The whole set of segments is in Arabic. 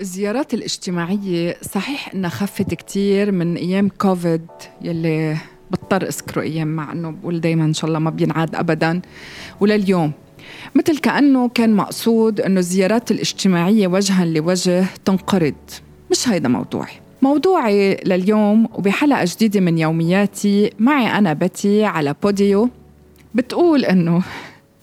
الزيارات الاجتماعية صحيح إنها خفت كتير من أيام كوفيد يلي بضطر أذكره أيام مع إنه بقول دايما إن شاء الله ما بينعاد أبدا ولليوم. مثل كأنه كان مقصود إنه الزيارات الاجتماعية وجها لوجه تنقرض. مش هيدا موضوعي. موضوعي لليوم وبحلقة جديدة من يومياتي معي أنا بتي على بوديو بتقول إنه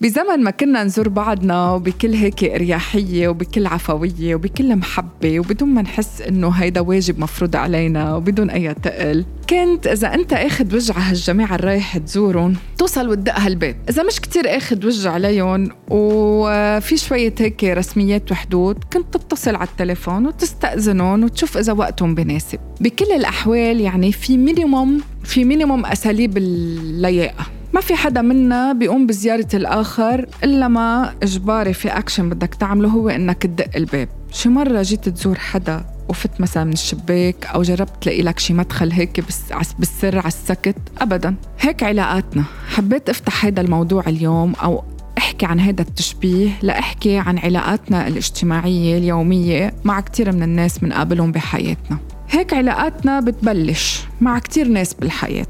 بزمن ما كنا نزور بعضنا وبكل هيك اريحيه وبكل عفوية وبكل محبة وبدون ما نحس إنه هيدا واجب مفروض علينا وبدون أي تقل. كنت إذا أنت أخذ وجع هالجماعة الرايح تزورهم توصل وتدق هالباب إذا مش كتير أخذ وجع عليهم وفي شوية هيك رسميات وحدود كنت تتصل على التليفون وتستأذنهم وتشوف إذا وقتهم بناسب. بكل الأحوال يعني في minimum في minimum أساليب اللياقة. ما في حدا منا بيقوم بزيارة الآخر إلا ما إجباري في أكشن بدك تعمله هو إنك تدق الباب. شي مرة جيت تزور حدا وفت مثلا من الشباك أو جربت تلاقي لك شي مدخل هيك بالسر على السكت أبدا. هيك علاقاتنا. حبيت أفتح هذا الموضوع اليوم أو أحكي عن هذا التشبيه لأحكي عن علاقاتنا الاجتماعية اليومية مع كثير من الناس بنقابلهم بحياتنا. هيك علاقاتنا بتبلش مع كثير ناس بالحياة.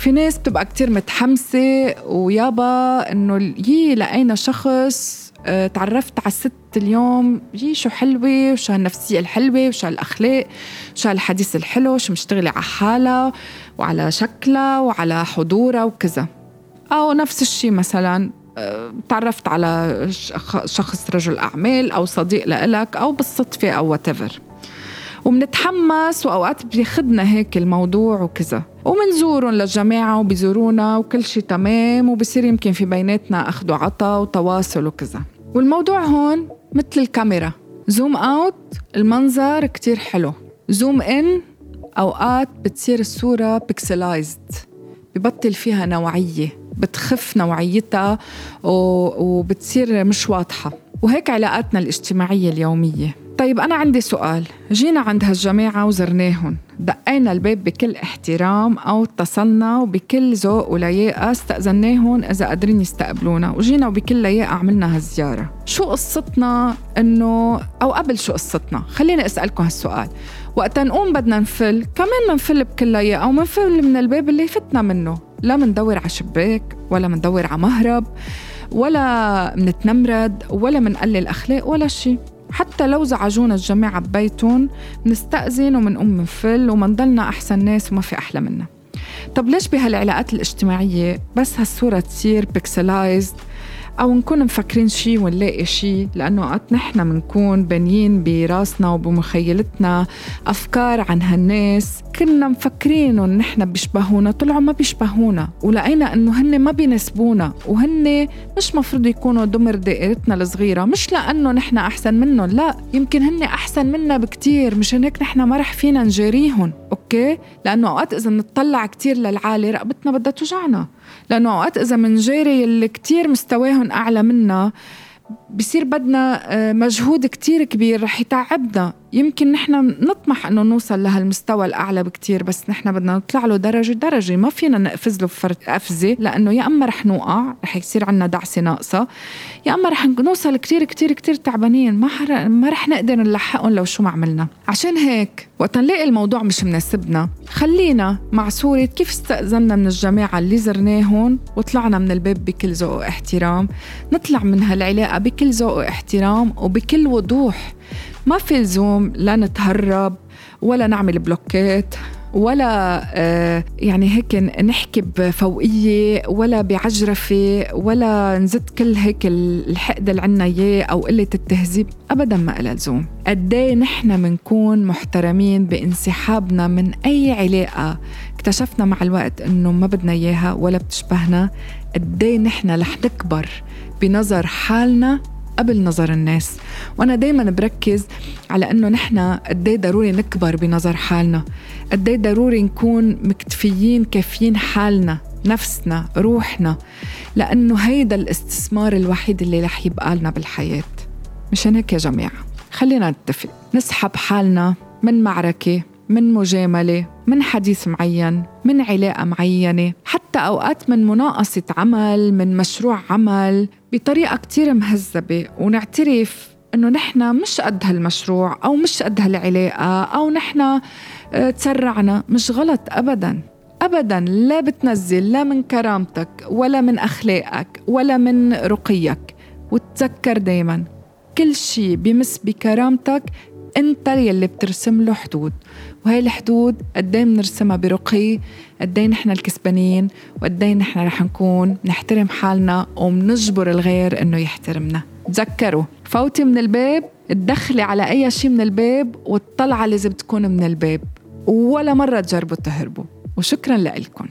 في ناس بتبقى كتير متحمسة ويابا إنه يي لقينا شخص آه تعرفت على الست اليوم يي شو حلوة وشو هالنفسية الحلوة وشو هالأخلاق وشو هالحديث الحلو شو مشتغلة على حالها وعلى شكلها وعلى حضورها وكذا. أو نفس الشيء مثلا آه تعرفت على شخص رجل أعمال أو صديق لإلك أو بالصدفة أو whatever. ومنتحمس وأوقات بياخدنا هيك الموضوع وكذا. ومنزورهم للجماعة وبيزورونا وكل شيء تمام وبصير يمكن في بيناتنا أخذ وعطا وتواصل وكذا. والموضوع هون مثل الكاميرا. زوم أوت المنظر كتير حلو. zoom in أوقات بتصير الصورة pixelized ببطل فيها نوعية بتخف نوعيتها وبتصير مش واضحة. وهيك علاقاتنا الاجتماعية اليومية. طيب أنا عندي سؤال. جينا عند هالجماعة وزرناهم دقينا الباب بكل احترام أو اتصلنا وبكل ذوق ولياقة استأذناهم إذا قادرين يستقبلونا. وجينا وبكل لياقة عملنا هالزيارة. شو قصتنا؟ إنه أو قبل شو قصتنا؟ خليني أسألكم هالسؤال. وقت نقوم بدنا نفل كمان منفل بكل لياقة ومنفل من الباب اللي فتنا منه. لا مندور على شباك ولا مندور على مهرب ولا منتنمرد ولا منقلل أخلاق ولا شيء حتى لو زعجونا الجماعة ببيتهم منستأذن ومنقوم منفل ومنضلنا أحسن ناس وما في أحلى منا. طب ليش بهالعلاقات الاجتماعية بس هالصورة تصير بيكسلايزد أو نكون مفكرين شي ونلاقي شي لأنه وقت نحن منكون بانيين براسنا وبمخيلتنا أفكار عن هالناس كنا مفكرين إن نحن بيشبهونا طلعوا ما بيشبهونا ولقينا إنه هن ما بيناسبونا وهن مش مفروض يكونوا دمر دائرتنا الصغيرة مش لأنه نحن أحسن منهم لا يمكن هن أحسن منا بكتير مشان هيك نحن ما رح فينا نجاريهم أوكي؟ لأنه أوقات إذا نطلع كتير للعالي رقبتنا بدها توجعنا لأنه أوقات إذا منجاري اللي كتير مستواهم أعلى منا بصير بدنا آه، مجهود كتير كبير رح يتعبنا. يمكن نحن نطمح إنه نوصل لهالمستوى الأعلى بكتير بس نحن بدنا نطلع له درجة درجة. ما فينا نقفز له قفزة لأنه يا أما رح نوقع رح يصير عنا دعسة ناقصة يا أما رح نوصل كتير كتير كتير تعبانين. ما حر... ما رح نقدر نلحقهم لو شو ما عملنا. عشان هيك وقت نلاقي الموضوع مش مناسبنا خلينا مع صورة كيف استأذنا من الجماعة اللي زرناهم وطلعنا من الباب بكل ذوق واحترام. نطلع من هالعلاقة بكل ذوق واحترام وبكل وضوح. ما في لزوم لا نتهرب ولا نعمل بلوكات ولا آه، يعني هيك نحكي بفوقية ولا بعجرفة ولا نزت كل هيك الحقد اللي عنا إياه أو قلة التهذيب. أبدا ما إلها لزوم. قد نحن منكون محترمين بانسحابنا من أي علاقة اكتشفنا مع الوقت إنه ما بدنا إياها ولا بتشبهنا؟ قد نحن رح نكبر بنظر حالنا قبل نظر الناس. وأنا دايما بركز على إنه نحن قد إيه ضروري نكبر بنظر حالنا. قد إيه ضروري نكون مكتفيين كافيين حالنا نفسنا روحنا لأنه هيدا الاستثمار الوحيد اللي رح يبقى لنا بالحياة. مشان هيك يا جماعة خلينا نتفق نسحب حالنا من معركة من مجاملة من حديث معين من علاقة معينة حتى أوقات من مناقصة عمل من مشروع عمل بطريقة كتير مهذبة. ونعترف إنه نحن مش قد هالمشروع أو مش قد هالعلاقة أو نحن آه، تسرعنا. مش غلط ابدا. ابدا. لا بتنزل لا من كرامتك ولا من أخلاقك ولا من رقيك. وتذكر دايما كل شيء بمس بكرامتك انت يلي بترسم له حدود وهي الحدود قد إيه بنرسمها برقي قد إيه نحن الكسبانين وقد إيه نحن رح نكون نحترم حالنا وبنجبر الغير انه يحترمنا. تذكروا فوتي من الباب تدخلي على أي شيء من الباب والطلعه لازم تكون من الباب. ولا مرة تجربوا تهربوا. وشكرا لكم